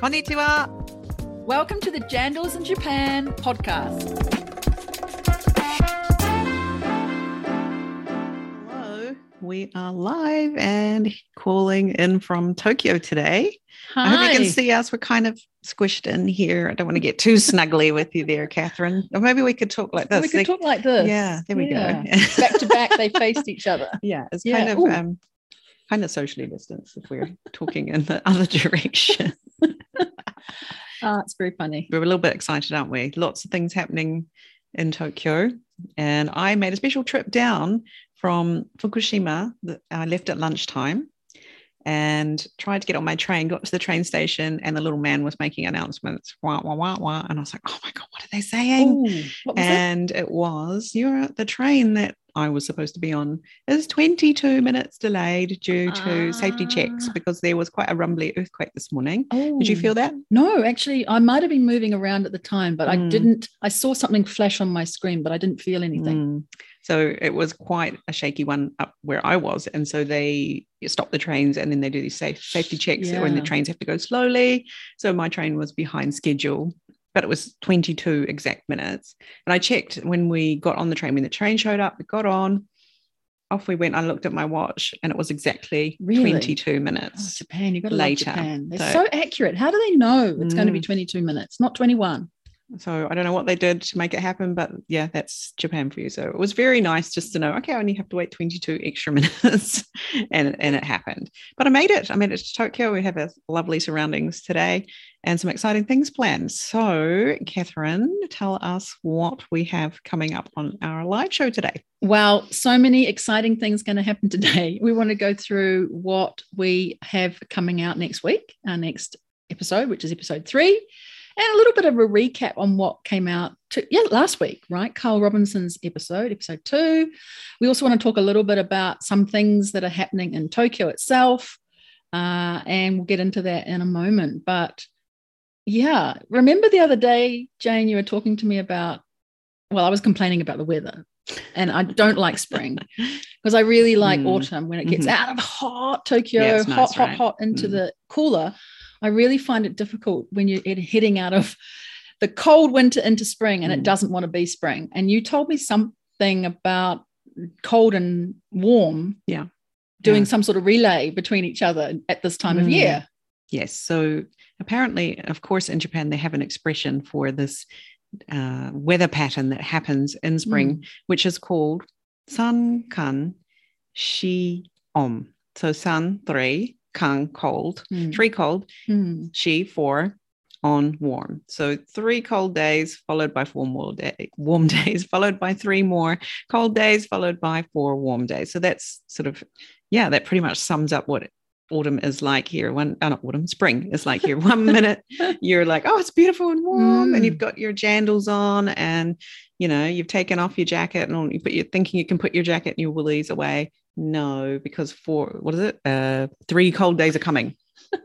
Konnichiwa. Welcome to the Jandals in Japan podcast. Hello. We are live and calling in from Tokyo today. Hi. I hope you can see us. We're kind of squished in here. I don't want to get too snuggly with you there, Catherine. Or maybe we could talk like this. We could talk like this. Yeah, there we go. back to back, they faced each other. yeah, it's Yeah. kind of um kind of socially distanced if we're talking in the other direction. Oh, it's very funny. we're a little bit excited, aren't we? Lots of things happening in Tokyo. And I made a special trip down from Fukushima. I left at lunchtime and tried to get on my train, got to the train station, and the little man was making announcements. Wah, wah, wah, wah. And I was like, oh my God, what are they saying? Ooh, was it? and it was you're at the train that I was supposed to be on is 22 minutes delayed due to safety checks Ah. because there was quite a rumbly earthquake this morning. Oh. Did you feel that? No, actually, I might have been moving around at the time, but I Mm. didn't. I saw something flash on my screen, but I didn't feel anything. Mm. So it was quite a shaky one up where I was. And so they stop the trains and then they do these safe, safety checks when the trains have to go slowly. So my train was behind schedule, but it was 22 exact minutes. And I checked when we got on the train, when the train showed up, we got on, off we went. I looked at my watch and it was exactly Really? 22 Oh, minutes. Japan, you got to later. Japan. They're So- so, accurate. How do they know it's going to be Mm. 22 minutes, not 21? So I don't know what they did to make it happen, but yeah, that's Japan for you. So it was very nice just to know, okay, I only have to wait 22 extra minutes and, and it happened. But I made it. I made it to Tokyo. We have a lovely surroundings today and some exciting things planned. So Catherine, tell us what we have coming up on our live show today. Well, so many exciting things going to happen today. We want to go through what we have coming out next week, our next episode, which is episode three, a little bit of a recap on what came out to, yeah, last week, right? Carl Robinson's episode, episode two. We also want to talk a little bit about some things that are happening in Tokyo itself, uh, and we'll get into that in a moment. But yeah, remember the other day, Jayne, you were talking to me about, well, I was complaining about the weather and I don't like spring because I really like Mm. autumn when it gets Mhm. out of hot Tokyo, Yeah, hot, nice, hot, right? hot into Mm. the cooler. I really find it difficult when you're head- heading out of the cold winter into spring and Mm. it doesn't want to be spring. And you told me something about cold and warm. Yeah. Doing Yeah. some sort of relay between each other at this time of Mm. year. Yes. So apparently, of course, in Japan, they have an expression for this uh, weather pattern that happens in spring, which is called san kan shi on. So san, three, kan, cold, Mm. three cold, Mm. shi, four, on warm. So three cold days followed by four more day, warm days, followed by three more cold days, followed by four warm days. So that's sort of, yeah, that pretty much sums up what autumn is like here. One, uh, not autumn, spring is like here. One minute you're like, oh, it's beautiful and warm, and Mm. you've got your jandals on, and you know you've taken off your jacket, and all, you put you're thinking you can put your jacket and your woolies away. No, because four, what is it? Uh, three cold days are coming.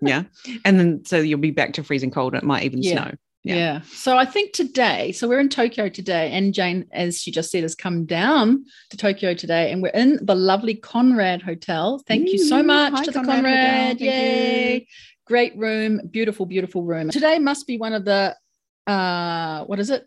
yeah, and then so you'll be back to freezing cold, and it might even Yeah. snow. Yeah. Yeah. So I think today, so we're in Tokyo today, and Jayne, as she just said, has come down to Tokyo today, and we're in the lovely Conrad Hotel. Thank you so much hi, to the Conrad Conrad. Thank you. Yay. Great room, beautiful, beautiful room. Today must be one of the uh what is it?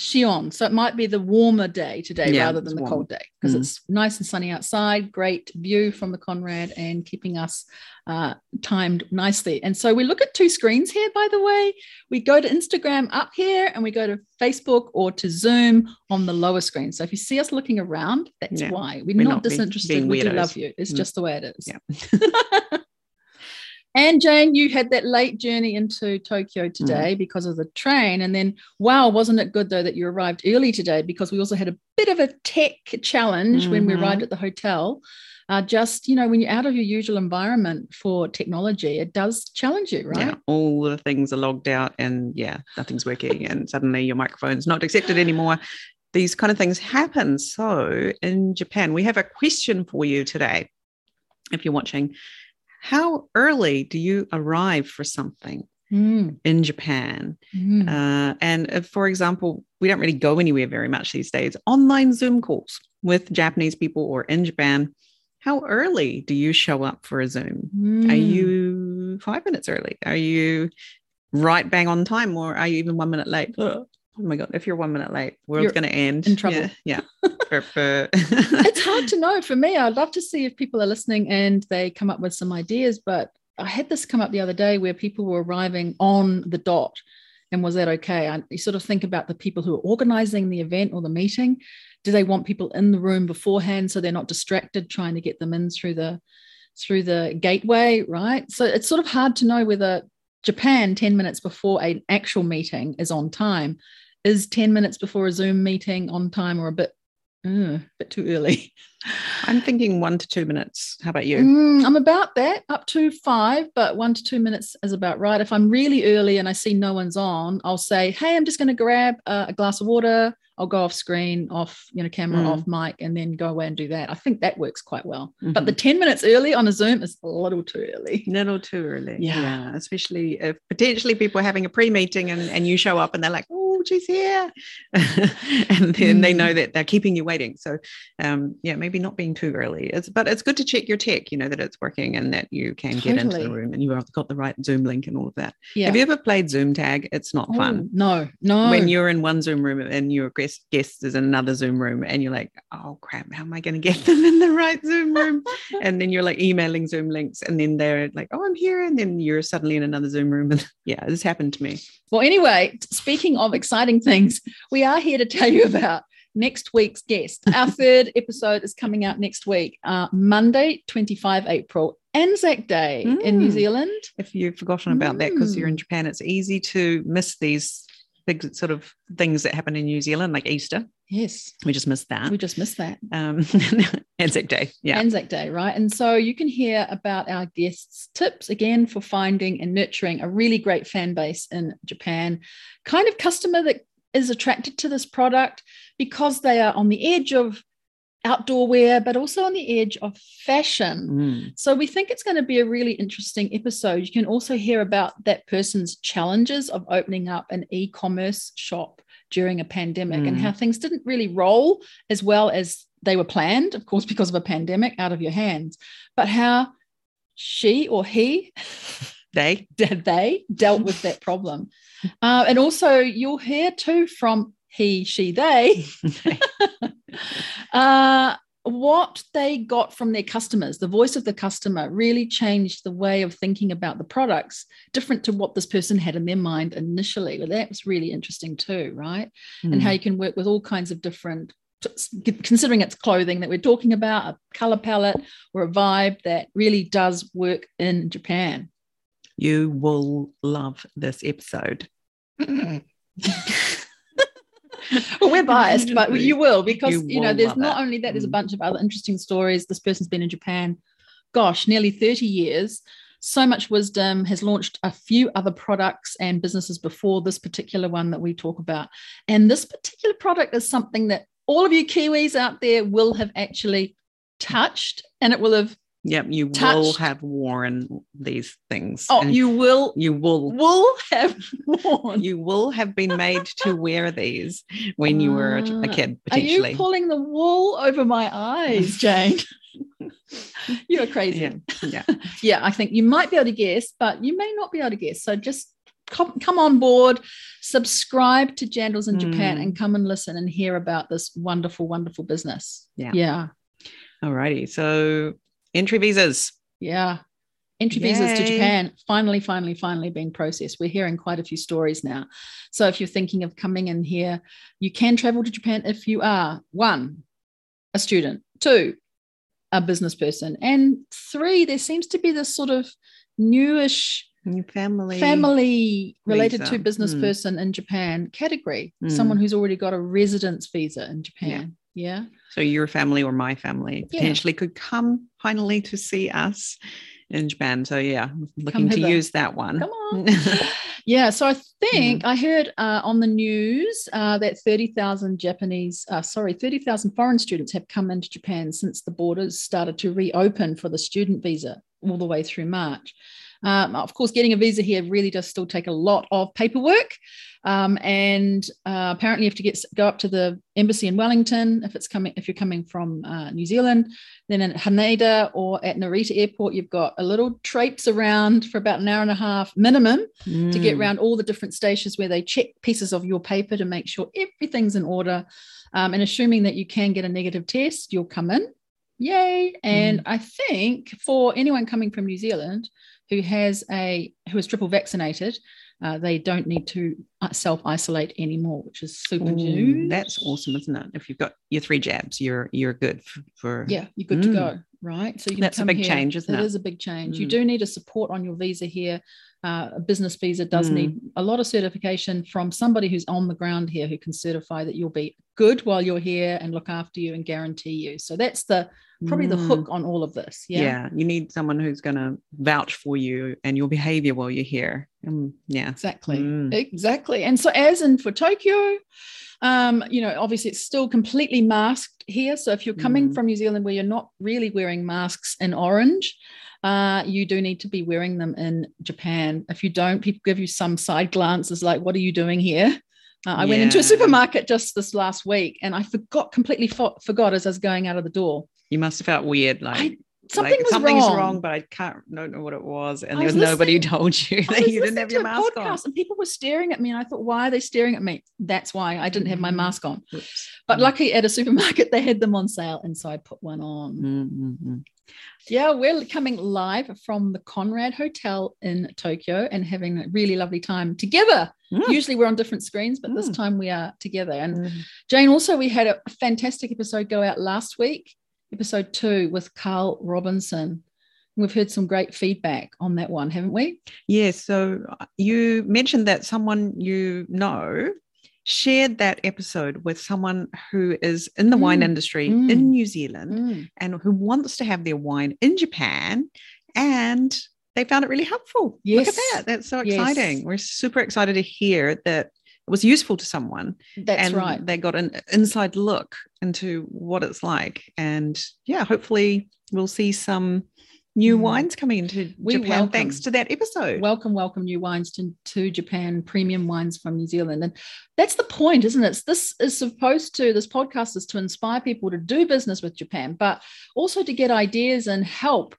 Shion. So it might be the warmer day today Yeah, rather than the warm. cold day because Mm. it's nice and sunny outside. Great view from the Conrad and keeping us uh, timed nicely. And so we look at two screens here, by the way. We go to Instagram up here and we go to Facebook or to Zoom on the lower screen. So if you see us looking around, that's Yeah. why. We're, We're not, not disinterested. we do love you. It's Mm. just the way it is. Yeah. and Jayne, you had that late journey into Mm. Tokyo today because of the train. And then, wow, wasn't it good though that you arrived early today? Because we also had a bit of a tech challenge when we Mhm. arrived at the hotel. Uh, just, you know, when you're out of your usual environment for technology, it does challenge you, right? Yeah, all the things are logged out, and yeah, nothing's working, and suddenly your microphone's not accepted anymore. These kind of things happen. So in Japan, we have a question for you today. If you're watching, how early do you arrive for something Mm, in Japan? mm. Uh, and if, for example, we don't really go anywhere very much these days. Online Zoom calls with Japanese people or in Japan. How early do you show up for a Zoom? Are Mm. you five minutes early? Are you right bang on time, or are you even one minute late? Oh my god! If you're one minute late, world's going to end. in trouble. Yeah. yeah. It's hard to know for me. I'd love to see if people are listening and they come up with some ideas. But I had this come up the other day where people were arriving on the dot. And was that okay? I, you sort of think about the people who are organizing the event or the meeting. Do they want people in the room beforehand so they're not distracted trying to get them in through the through the gateway, right? So it's sort of hard to know whether Japan 10 minutes before an actual meeting is on time. Is 10 minutes before a Zoom meeting on time or a bit uh, a bit too early. I'm thinking one to two minutes. How about you? Mm, I'm about that, up to five, but one to two minutes is about right. If I'm really early and I see no one's on, I'll say, "Hey, I'm just going to grab a, a glass of water. I'll go off screen, off you know camera, Mm. off mic, and then go away and do that." I think that works quite well. Mm-hmm. But the ten minutes early on a Zoom is a little too early. little too early. Yeah. Especially if potentially people are having a pre-meeting and, and you show up and they're like, she's here. and then they Mm. know that they're keeping you waiting. So um, yeah, maybe not being too early. It's but it's good to check your tech, you know, that it's working and that you can get into the room and you've got the right Zoom link and all of that. Yeah. Have you ever played Zoom tag? It's not fun. Oh, no, no. When you're in one Zoom room and your guest guest is in another Zoom room and you're like, oh crap, how am I going to get them in the right Zoom room? and then you're like emailing Zoom links, and then they're like, "Oh, I'm here," and then you're suddenly in another Zoom room. And yeah, this happened to me. Well, anyway, speaking of exciting things, we are here to tell you about next week's guest. Our third episode is coming out next week, uh, Monday, 25 April, Anzac Day in New Mm. Zealand. If you've forgotten about that because you're in Mm. Japan, it's easy to miss these big sort of things that happen in New Zealand, like Easter. Yes, We just missed that. we just missed that. Um, Anzac Day. Yeah. Anzac Day, right? And so you can hear about our guests' tips again for finding and nurturing a really great fan base in Japan, kind of customer that is attracted to this product because they are on the edge of outdoor wear, but also on the edge of fashion. Mm. So we think it's going to be a really interesting episode. You can also hear about that person's challenges of opening up an e-commerce shop during a pandemic and Mm. how things didn't really roll as well as they were planned, of course, because of a pandemic out of your hands, but how she or he Day. they dealt with that problem. Uh, and also you'll hear too from he, she, they uh, what they got from their customers. The voice of the customer really changed the way of thinking about the products, different to what this person had in their mind initially. Well, that was really interesting too, right? And how Mm. you can work with all kinds of different. Considering it's clothing that we're talking about, a color palette or a vibe that really does work in Japan. you will love this episode. well, we're biased, but you will because You you, know there's not it. only that, there's a Mm. bunch of other interesting stories. This person's been in Japan, gosh, nearly 30 years. So much wisdom has launched a few other products and businesses before this particular one that we talk about. And this particular product is something that all of you Kiwis out there will have actually touched and it will have, Yep, you will have worn these things. oh, you will, you will will have worn. you will have been made to wear these when you were a, Ah, kid Are you pulling the wool over my eyes, Jayne? You're crazy. yeah, yeah. yeah, I think you might be able to guess, but you may not be able to guess. So just come, come on board, subscribe to Jandals in Japan, Mm. and come and listen and hear about this wonderful, wonderful business. Yeah. Yeah. Alrighty. So entry visas. Yeah. Entry visas to Japan finally, finally, finally being processed. We're hearing quite a few stories now. So if you're thinking of coming in here, you can travel to Japan if you are one, a student, two, a business person, and three, there seems to be this sort of newish Your family. family related visa. to business Mm. person in Japan category. Mm. Someone who's already got a residence visa in Japan. Yeah. So your family or my family Yeah. potentially could come finally to see us in Japan. So yeah, looking to use that one. Come on. Yeah, so I think Mm. I heard uh, on the news uh, that 30,000 Japanese, uh, sorry, 30,000 foreign students have come into Japan since the borders started to reopen for the student visa all the way through March. Um, of course, getting a visa here really does still take a lot of paperwork. Um, and uh, apparently, you have to get go up to the embassy in Wellington if it's coming if you're coming from uh, New Zealand. Then in Haneda or at Narita Airport, you've got a little traipse around for about an hour and a half minimum Mm. to get around all the different stations where they check pieces of your paper to make sure everything's in order. Um, and assuming that you can get a negative test, you'll come in. Yay. And I think for anyone coming from New Zealand who has a who is triple vaccinated, uh, they don't need to uh, self isolate anymore, which is super Ooh, that's awesome, isn't it? If you've got your three jabs, you're you're good for, Yeah, you're good to Mm. go, right? So you can That's a big here. change, isn't it? It is a big change. You Mm. do need a support on your visa here. Uh, a business visa does Mm. need a lot of certification from somebody who's on the ground here who can certify that you'll be good while you're here and look after you and guarantee you. So that's the probably the Mm. hook on all of this. Yeah. Yeah. you need someone who's going to vouch for you and your behavior while you're here. Um, yeah. Exactly. Mm. Exactly. And so, as in for Tokyo, um, you know, obviously it's still completely masked here. So, if you're coming Mm. from New Zealand where you're not really wearing masks in orange, uh, you do need to be wearing them in Japan. If you don't, people give you some side glances like, What are you doing here? Uh, I went into a supermarket just this last week and I forgot completely fo- forgot as I was going out of the door. You must have felt weird, like, I- Something like was something's wrong. wrong. but I can't don't know what it was, and there was, was nobody who told you that you didn't have your mask on. and people were staring at me, and I thought, why are they staring at me? That's why I didn't have my Mm. mask on. Oops. But Mm. lucky at a supermarket, they had them on sale, and so I put one on. Mm, mm, mm. Yeah, we're coming live from the Conrad Hotel in Tokyo and having a really lovely time together. Mm. Usually we're on different screens, but this Mm. time we are together. And Mm. Jayne, also, we had a fantastic episode go out last week, episode two with Carl Robinson. We've heard some great feedback on that one, haven't we? Yes. so uh, you mentioned that someone you know shared that episode with someone who is in the wine Mm, industry mm. in New Zealand and who wants to have their wine in Japan and they found it really helpful. Yes. Look at that. That's so Yes. exciting. We're super excited to hear that it was useful to someone That's and right. they got an inside look into what it's like and yeah hopefully we'll see some new Mm. wines coming into We japan welcome- thanks to that episode welcome, welcome new wines to, to Japan, premium wines from New Zealand. And that's the point, isn't it? This is supposed to, this podcast is to inspire people to do business with Japan, but also to get ideas and help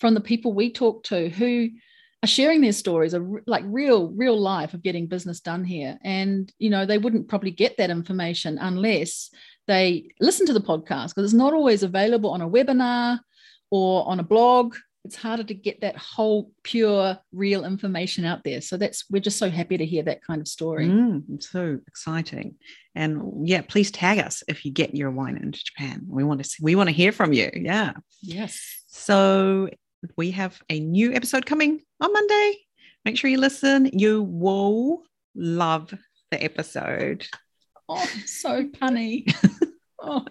from the people we talk to who are sharing their stories of like real, real life of getting business done here. And, you know, they wouldn't probably get that information unless they listen to the podcast because it's not always available on a webinar or on a blog it's harder to get that whole pure real information out there. So that's we're just so happy to hear that kind of story. Mm, so exciting. And yeah please tag us if you get your wine into japan. We want to see, we want to hear from you. Yeah. Yes. So we have a new episode coming on monday. Make sure you listen. You will love the episode. Oh so punny oh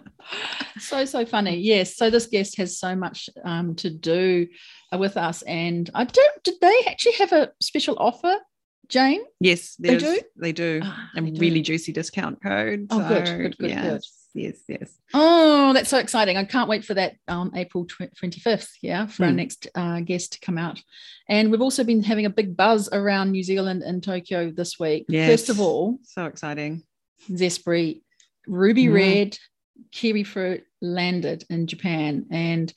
so so funny yes so this guest has so much um, to do uh, with us and i don't did they actually have a special offer jayne Yes, They do? They do. Ah, a they do. really juicy discount code. Oh, good, so, good, good, yes, good. Yes, yes. Oh, that's so exciting. I can't wait for that on April 25th, yeah, for our Hmm. next uh, guest to come out. And we've also been having a big buzz around New Zealand and Tokyo this week. Yes. First of all, So exciting. Zespri, Ruby Mm. Red, Kiwi Fruit landed in Japan. And,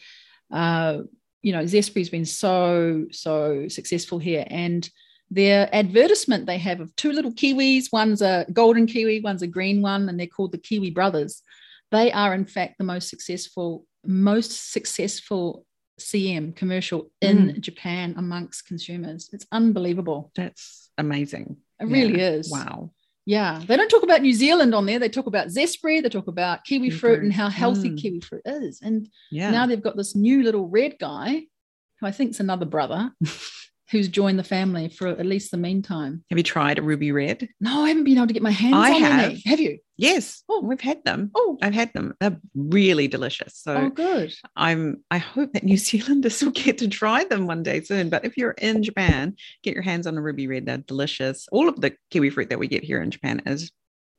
uh, you know, Zespri's been so, so successful here. And their advertisement they have of two little Kiwis, one's a golden Kiwi, one's a green one, and they're called the Kiwi Brothers. They are, in fact, the most successful, most successful CM commercial in Japan amongst consumers. It's unbelievable. That's amazing. It really is. Wow. Yeah, they don't talk about New Zealand on there. They talk about Zespri, they talk about kiwi fruit fruit. and how healthy Mm. kiwi fruit is. And Yeah. now they've got this new little red guy, who I think's another brother, who's joined the family for at least the meantime. have you tried a ruby red? No, I haven't been able to get my hands I on have. any. Have you? Yes. Oh. we've had them. Oh, I've had them. They're really delicious. So oh, good. I'm I hope that New Zealanders will get to try them one day soon. But if you're in Japan, get your hands on a ruby red. They're delicious. All of the kiwi fruit that we get here in Japan is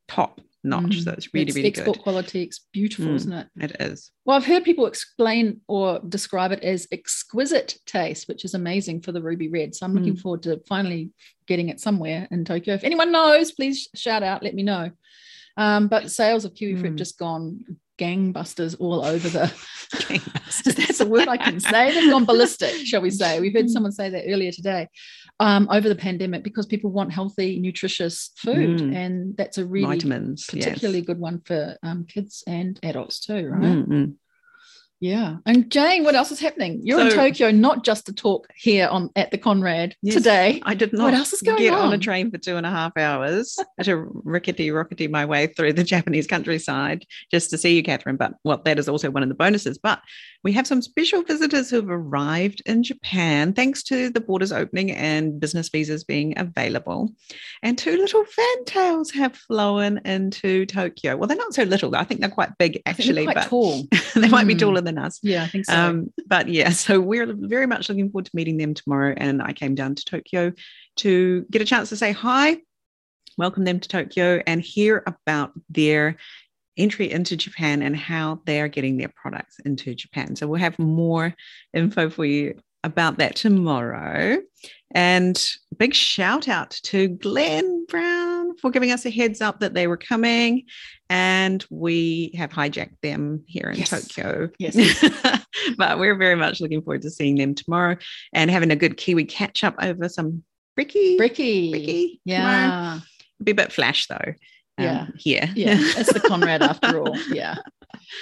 top. Notch. Mm. So it's really, It's really export good. quality. It's beautiful, Mm. isn't it? It is. Well, I've heard people explain or describe it as exquisite taste, which is amazing for the ruby red. So I'm looking Mm. forward to finally getting it somewhere in Tokyo. If anyone knows, please shout out, let me know. Um, but sales of kiwi fruit Mm. just gone gangbusters all over the. That's a word I can say. They've gone ballistic, shall we say? We've heard Mm. someone say that earlier today. Um, over the pandemic, because people want healthy, nutritious food, Mm. and that's a really Vitamins. yes. particularly good one for um, kids and adults too, right? Mm, mm. Yeah. And Jayne, what else is happening? You're in Tokyo, not just to talk here on at the Conrad Yes. today. I did not What else is going get on? a train for two and a half hours to rickety rockety my way through the Japanese countryside just to see you, Catherine. But well, that is also one of the bonuses. But we have some special visitors who've arrived in Japan thanks to the borders opening and business visas being available. And two little fantails have flown into Tokyo. Well, they're not so little. I think they're quite big I think they're actually, quite but tall. they might be Mm. taller than us. Yeah, I think so. Um, but yeah, so we're very much looking forward to meeting them tomorrow. And I came down to Tokyo to get a chance to say hi, welcome them to Tokyo, and hear about their entry into Japan and how they are getting their products into Japan. So we'll have more info for you about that tomorrow. And big shout out to Glenn Brown for giving us a heads up that they were coming. And we have hijacked them here in Yes. Tokyo. Yes. but we're very much looking forward to seeing them tomorrow and having a good Kiwi catch up over some Bricky. Bricky. Bricky. Yeah. tomorrow. Yeah. Be a bit flash though. Um, Yeah. Here. Yeah. It's the Conrad after all. Yeah.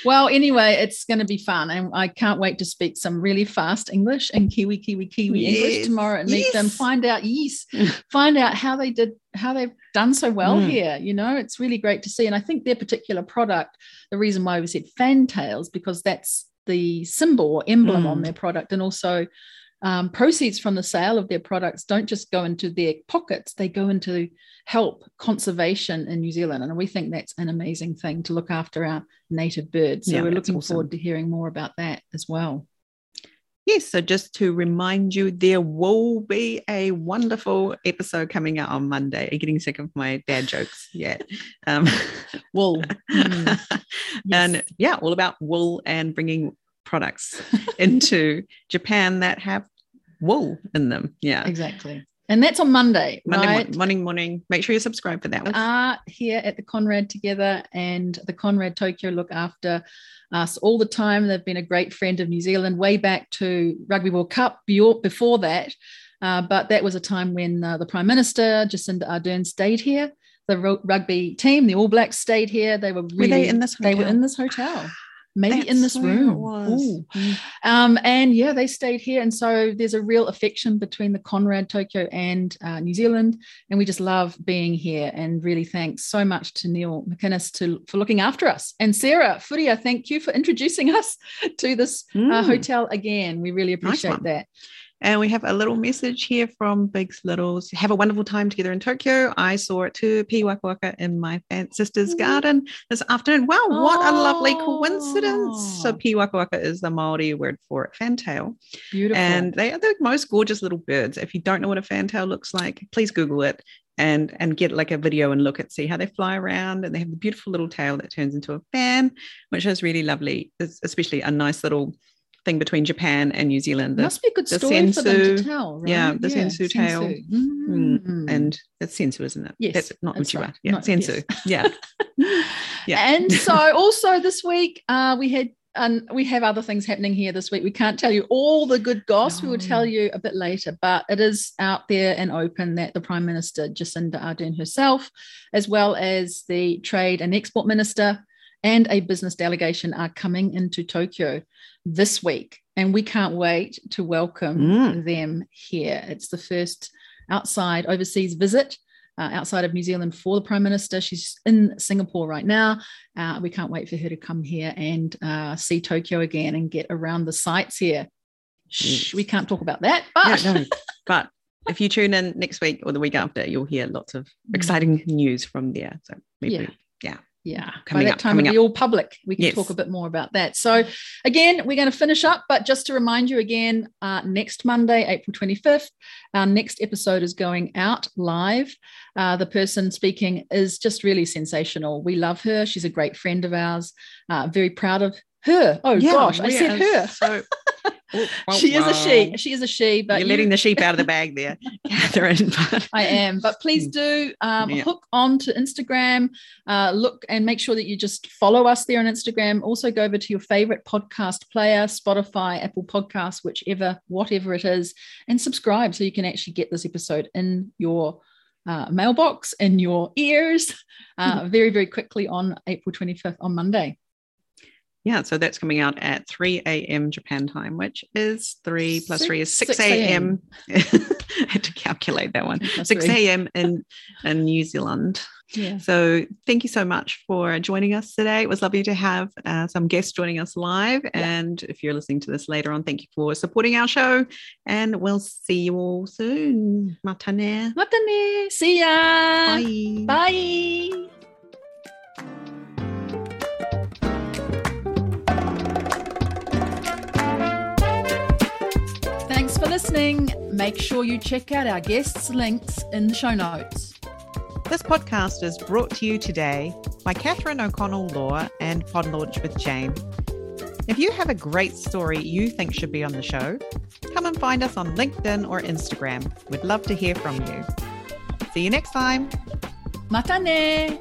Well, anyway, it's going to be fun. And I can't wait to speak some really fast English and Kiwi, Kiwi, Kiwi English tomorrow and meet them, find out, yes, find out how they did, how they've done so well Mm. here. You know, it's really great to see. And I think their particular product, the reason why we said fantails, because that's the symbol or emblem on Mm. their product. And also, um, proceeds from the sale of their products don't just go into their pockets, they go into help conservation in New Zealand. And we think that's an amazing thing to look after our native birds. So Yeah, we're looking awesome. forward to hearing more about that as well. Yes, so just to remind you, there will be a wonderful episode coming out on Monday. Are you getting sick of my dad jokes yet? Um, Wool. Mm, And yeah, all about wool and bringing products into Japan that have wool in them. Yeah. exactly. And that's on Monday, Monday right? morning, morning, morning. Make sure you subscribe for that We one. are here at the Conrad together, and the Conrad Tokyo look after us all the time. They've been a great friend of New Zealand way back to Rugby World Cup before that. Uh, but that was a time when uh, the Prime Minister, Jacinda Ardern, stayed here. The rugby team, the All Blacks, stayed here. They were really, they in this They were in this hotel, maybe in this room. Mm. Um, and yeah, they stayed here. And so there's a real affection between the Conrad Tokyo and uh, New Zealand. And we just love being here. And really thanks so much to Neil McInnes to, for looking after us. And Sarah Furia, thank you for introducing us to this uh, Mm. hotel again. We really appreciate one. that. And we have a little message here from Bigs Littles. Have a wonderful time together in Tokyo. I saw it too, Piwakawaka in my sister's Mm. garden this afternoon. Wow, what a lovely coincidence. So Oh. Piwakawaka is the Maori word for fantail. Beautiful. And they are the most gorgeous little birds. If you don't know what a fantail looks like, please Google it and and get like a video and look at see how they fly around. And they have the beautiful little tail that turns into a fan, which is really lovely. It's especially a nice little thing between Japan and New Zealand. The- must be a good story for them to tell, right? yeah, the sensu tale, Mm. and it's sensu, isn't it? Yes, that's not that's Uchiwa. right. Yeah, Not- sensu. yes. Yeah, yeah. And so also this week uh, we had and we have other things happening here this week. We can't tell you all the good goss. We will tell you a bit later, but it is out there and open that the Prime Minister Jacinda Ardern herself, as well as the Trade and Export Minister and a business delegation are coming into Tokyo this week. And we can't wait to welcome Mm. them here. It's the first outside overseas visit uh, outside of New Zealand for the Prime Minister. She's in Singapore right now. Uh, we can't wait for her to come here and uh, see Tokyo again and get around the sights here. Shh, Yes. we can't talk about that, but no, but if you tune in next week or the week after, you'll hear lots of Mm. exciting news from there. So maybe, Yeah. yeah. Yeah. Coming by that up, time it'll be all public. We can Yes. talk a bit more about that. So again we're going to finish up but just to remind you again uh, next monday april 25th our next episode is going out live. Uh, the person speaking is just really sensational. We love her. She's a great friend of ours. Uh, very proud of her. Oh Yeah, gosh i said her. So, she is a she she is a she but You're you- letting the sheep out of the bag there, Catherine. But I am, but please do um, Yeah. hook on to Instagram. Uh, look and make sure that you just follow us there on Instagram. Also, go over to your favorite podcast player, Spotify, Apple Podcasts, whichever, whatever it is, and subscribe so you can actually get this episode in your uh, mailbox, in your ears, uh, very, very quickly on April 25th on Monday. Yeah, so that's coming out at 3 a.m. Japan time, which is 3 plus 3 is 6 6 a.m. I had to calculate that one. Plus 6 a.m. in, in New Zealand. Yeah. So thank you so much for joining us today. It was lovely to have uh, some guests joining us live. And if you're listening to this later on, thank you for supporting our show. And we'll see you all soon. Matane. Matane. See ya. Bye. Bye. Listening. Make sure you check out our guests' links in the show notes. This podcast is brought to you today by Catherine O'Connell Law and Pod Launch with Jayne. If you have a great story you think should be on the show, come and find us on LinkedIn or Instagram. We'd love to hear from you. See you next time. Matane.